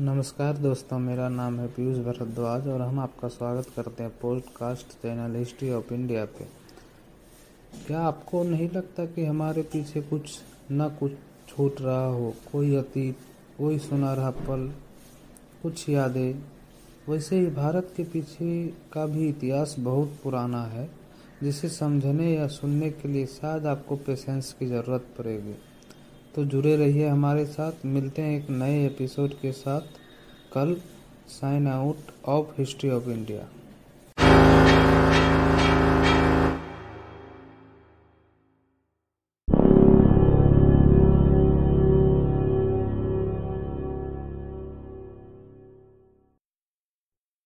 नमस्कार दोस्तों, मेरा नाम है पीयूष भरद्वाज और हम आपका स्वागत करते हैं podcast channel history of India पे। क्या आपको नहीं लगता कि हमारे पीछे कुछ न कुछ छूट रहा हो? कोई अतीत, कोई सुनहरा पल, कुछ यादें? वैसे ही भारत के पीछे का भी इतिहास बहुत पुराना है, जिसे समझने या सुनने के लिए शायद आपको पेशेंस की ज़रूरत पड़ेगी। तो जुड़े रहिए हमारे साथ। मिलते हैं एक नए एपिसोड के साथ। कल sign out of history of India